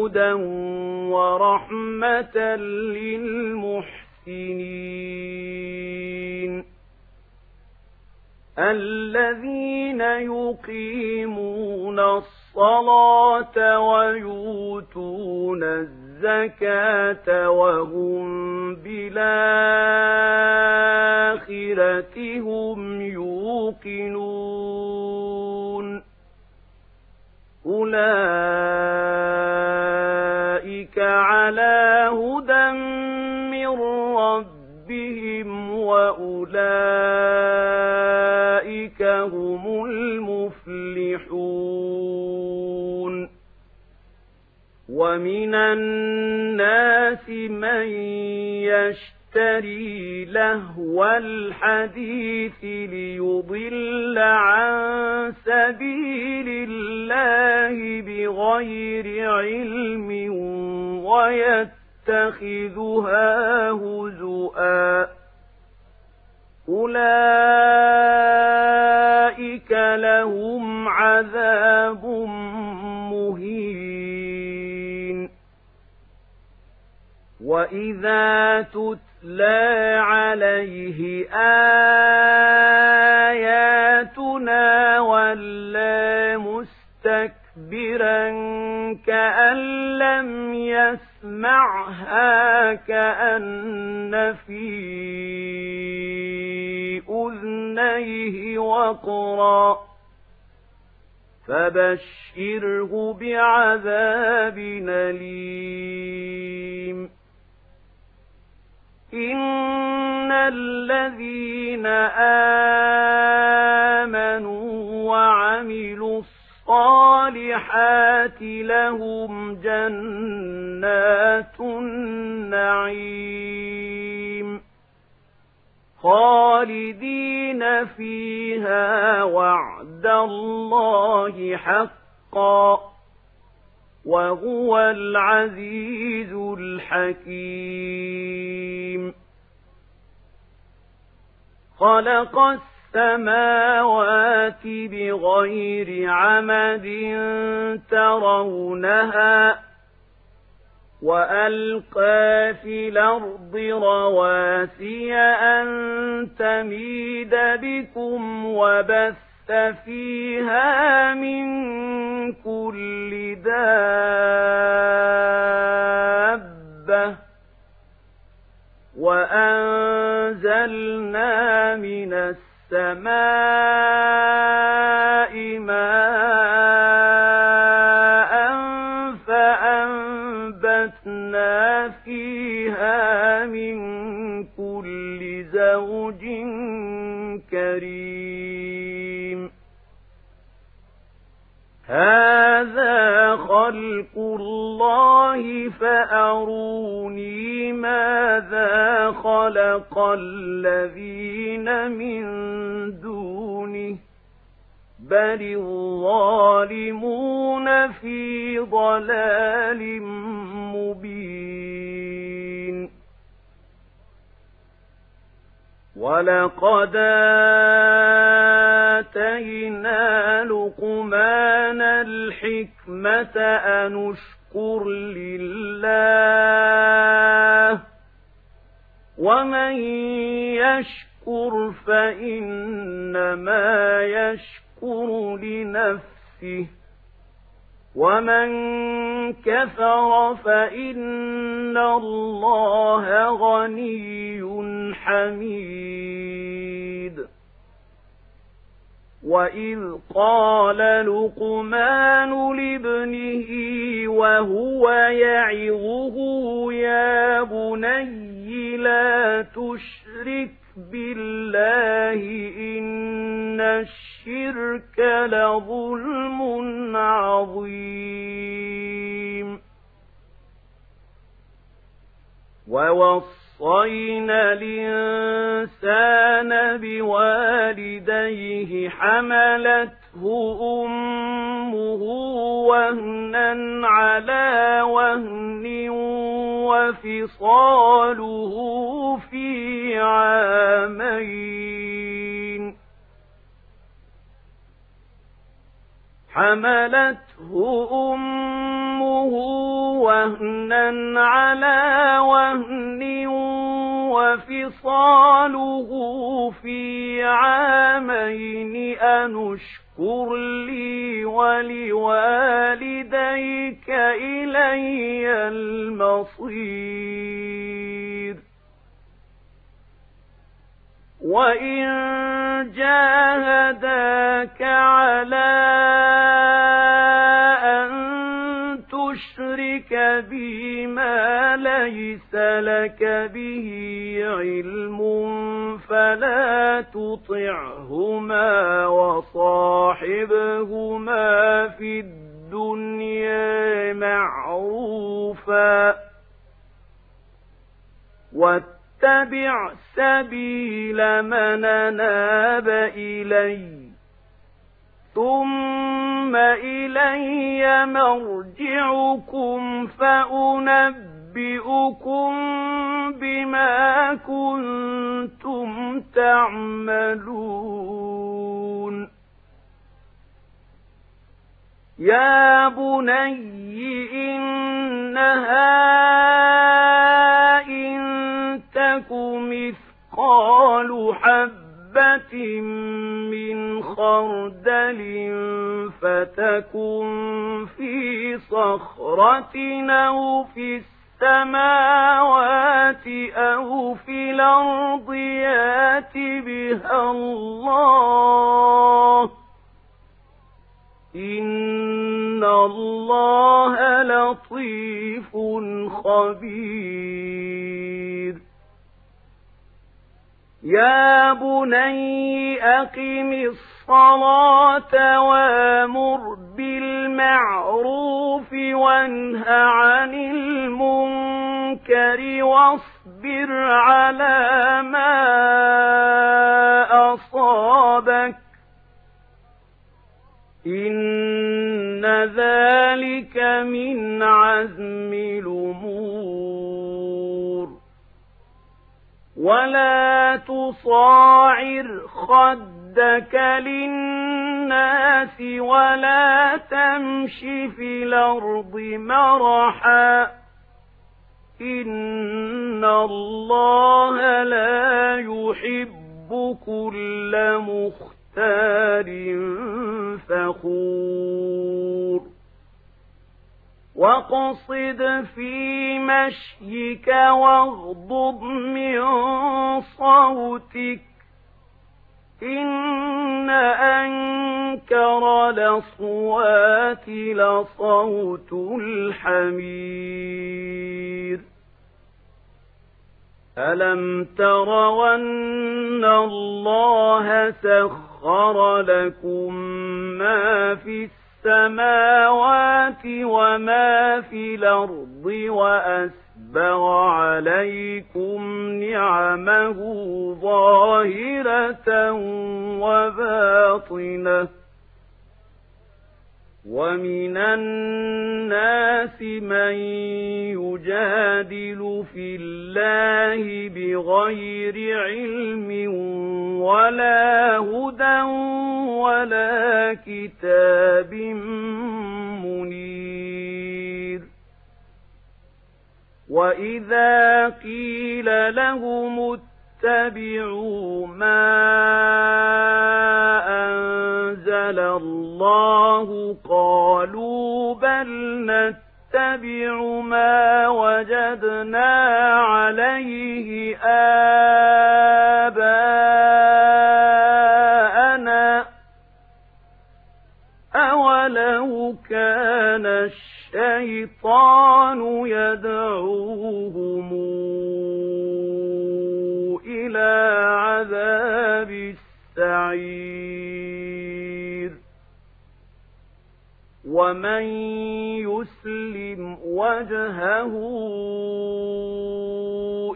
هدى ورحمة للمحسنين الذين يقيمون الصلاة ويؤتون الزكاة وهم بالآخرة هم يوقنون أولئك على هدى من ربهم وأولئك هم المفلحون ومن الناس من يشتري لهو الحديث ليضل عن سبيل الله بغير علم ويتخذها هزؤا. أولئك لهم عذاب مهين. وإذا تتلى عليه آياتنا ولا مستكبرا كأن لم يسمعها كأن في أذنيه وقرا فبشره بعذاب أليم إن الذين آمنوا وعملوا الصالحات لهم جنات النعيم خالدين فيها وعد الله حقا وهو العزيز الحكيم. خلق السماوات بغير عمد ترونها وألقى في الأرض رواسي أن تميد بكم وبث فيها من كل دابة وأنزلنا من السماء ماء فأنبتنا فيها من كل زوج كريم هذا خلق الله فأروني ماذا خلق الذين من دونه بل الظالمون في ضلال مبين. ولقد آتينا لقمان الحكمة أن اشكر لله ومن يشكر فإنما يشكر لنفسه ومن كفر فإن الله غني حميد وإذ قال لقمان لابنه وهو يعظه يا بني لا تشرك بالله إن الشرك لظلم عظيم. ووصينا الإنسان بوالديه حملته أمه وهنا على وهن وفصاله في عامين. حملته أمه وهنا على وهن وفصاله في عامين أنشكر لي ولوالديك إلي المصير. وإن جاهداك على ليس لك به علم فلا تطعهما وصاحبهما في الدنيا معروفا. واتبع سبيل من ناب إلي ثم إلي مرجعكم فأنبئكم بما كنتم تعملون. يا بني إنها تك مثقال حبة من خردل فتكن في صخرة أو في السماوات أو في الأرض يأت بها الله. إن الله لطيف خبير. يا بني أقم الصلاة وأمر بالمعروف وانه عن المنكر واصبر على ما أصابك. إن ذلك من عزم الأمور. ولا تصاعر خدك للناس ولا تمش في الأرض مرحا. إن الله لا يحب كل مختار فخور. واقصد في مشيك واغضض من صوتك إن أنكر لصوات لصوت الحمير. ألم ترون الله سخر لكم ما في السماء السماوات وما في الأرض وأسبغ عليكم نعمه ظاهرة وباطنة ومن الناس من يجادل في الله بغير علم ولا هدى ولا كتاب منير وإذا قيل لهم اتبعوا ما أنزل الله وجدنا عليه آباءنا. أولو كان الشيطان يدعوهم إلى عذاب السعير. ومن وجهه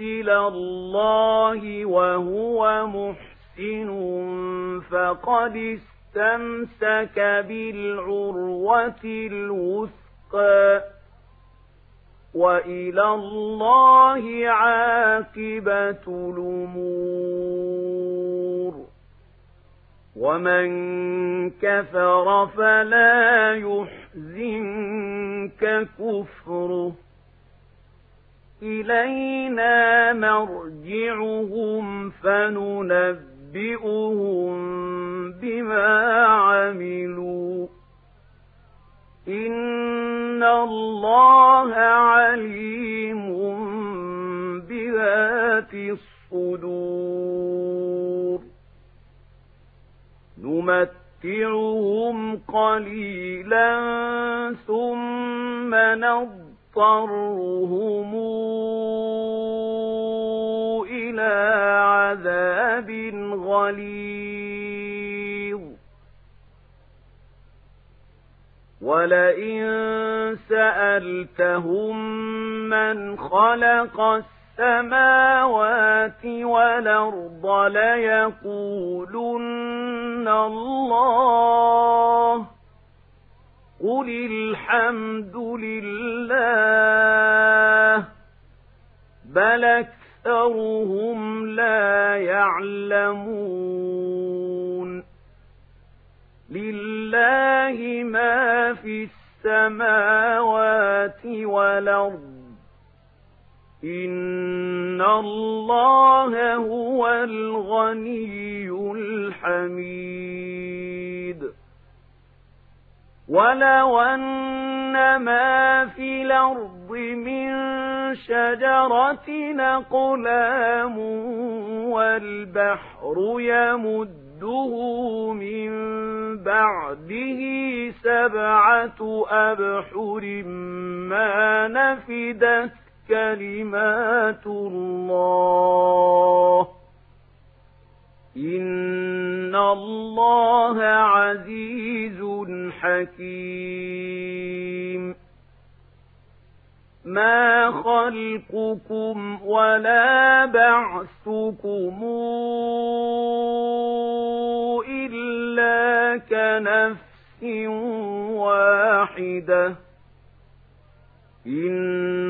إلى الله وهو محسن فقد استمسك بالعروة الوثقى وإلى الله عاقبة الأمور. ومن كفر فلا يحزنك كفره. إلينا مرجعهم فننبئهم بما عملوا. إن الله عليم بذات الصدور. نمتعهم قليلا ثم نضطرهم إلى عذاب غليظ. ولئن سألتهم من خلق السماوات والأرض ليقولن الله قل الحمد لله بل أكثرهم لا يعلمون لله ما في السماوات والأرض إن الله هو الغني الحميد ولو أن ما في الأرض من شجرة نقلام والبحر يمده من بعده سبعة أبحر ما نفدت كلمات الله. إن الله عزيز حكيم. ما خلقكم ولا بعثكم إلا كنفس واحدة. إن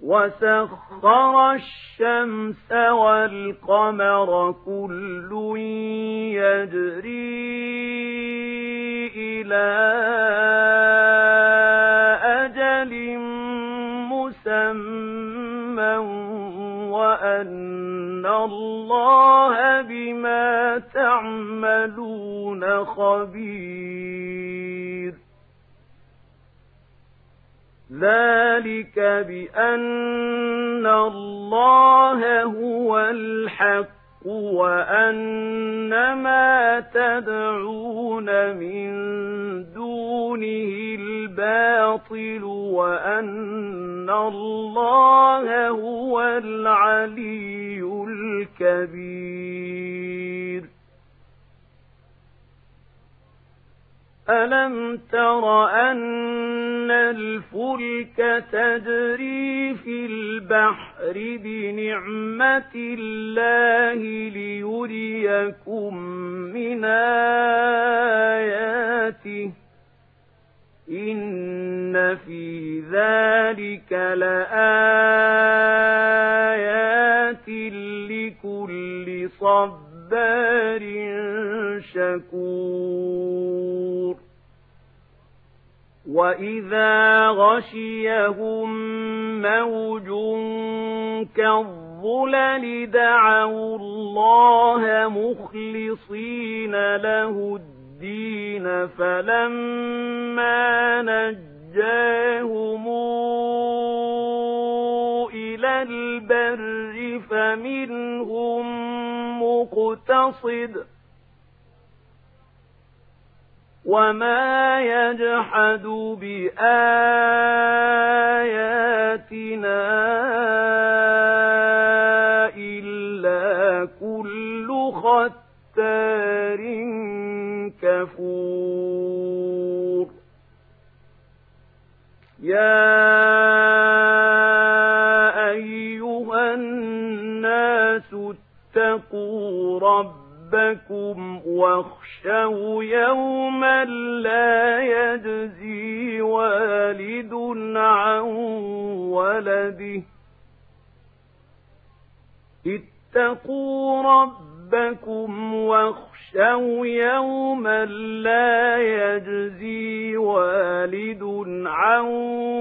وسخر الشمس والقمر كل يجري إلى أجل مسمى وأن الله بما تعملون خبير ذلك بأن الله هو الحق وأن ما تدعون من دونه الباطل وأن الله هو العلي الكبير ألم تر أن الفلك تجري في البحر بنعمة الله ليريكم من آياته إن في ذلك لآيات لكل صبار شكور وإذا غشيهم موج كالظلل دعوا الله مخلصين له الدين فلما نجاهم إلى البر فمنهم مقتصد وما يجحد بآياتنا إلا كل ختار كفور. يا اتقوا ربكم واخشوا يوما لا يجزي والد عن ولده. اتقوا ربكم واخشوا يوما لا يجزي والد عن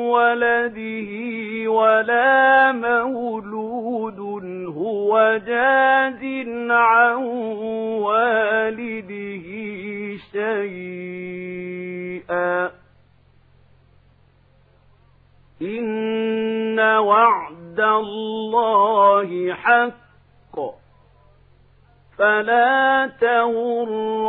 ولده ولا مولود هو جاز عن والده شيئا. إن وعد الله حق. فلا تغرنكم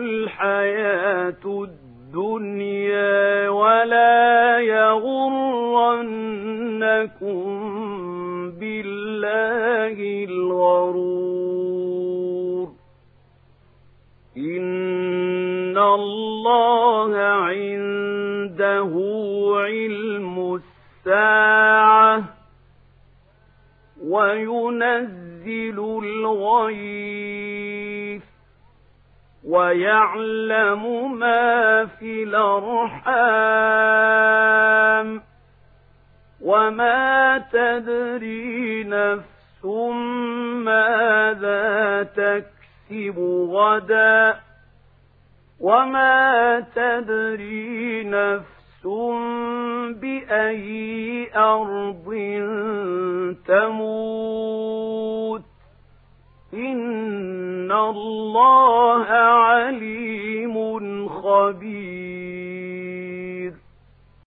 الحياة الدنيا ولا يغرنكم بالله الغرور. إن الله عنده علم الساعة وينزل الغيث ويعلم ما في الأرحام وما تدري نفس ماذا تكسب غدا وما تدري نفس بأي أرض تموت إن الله عليم خبير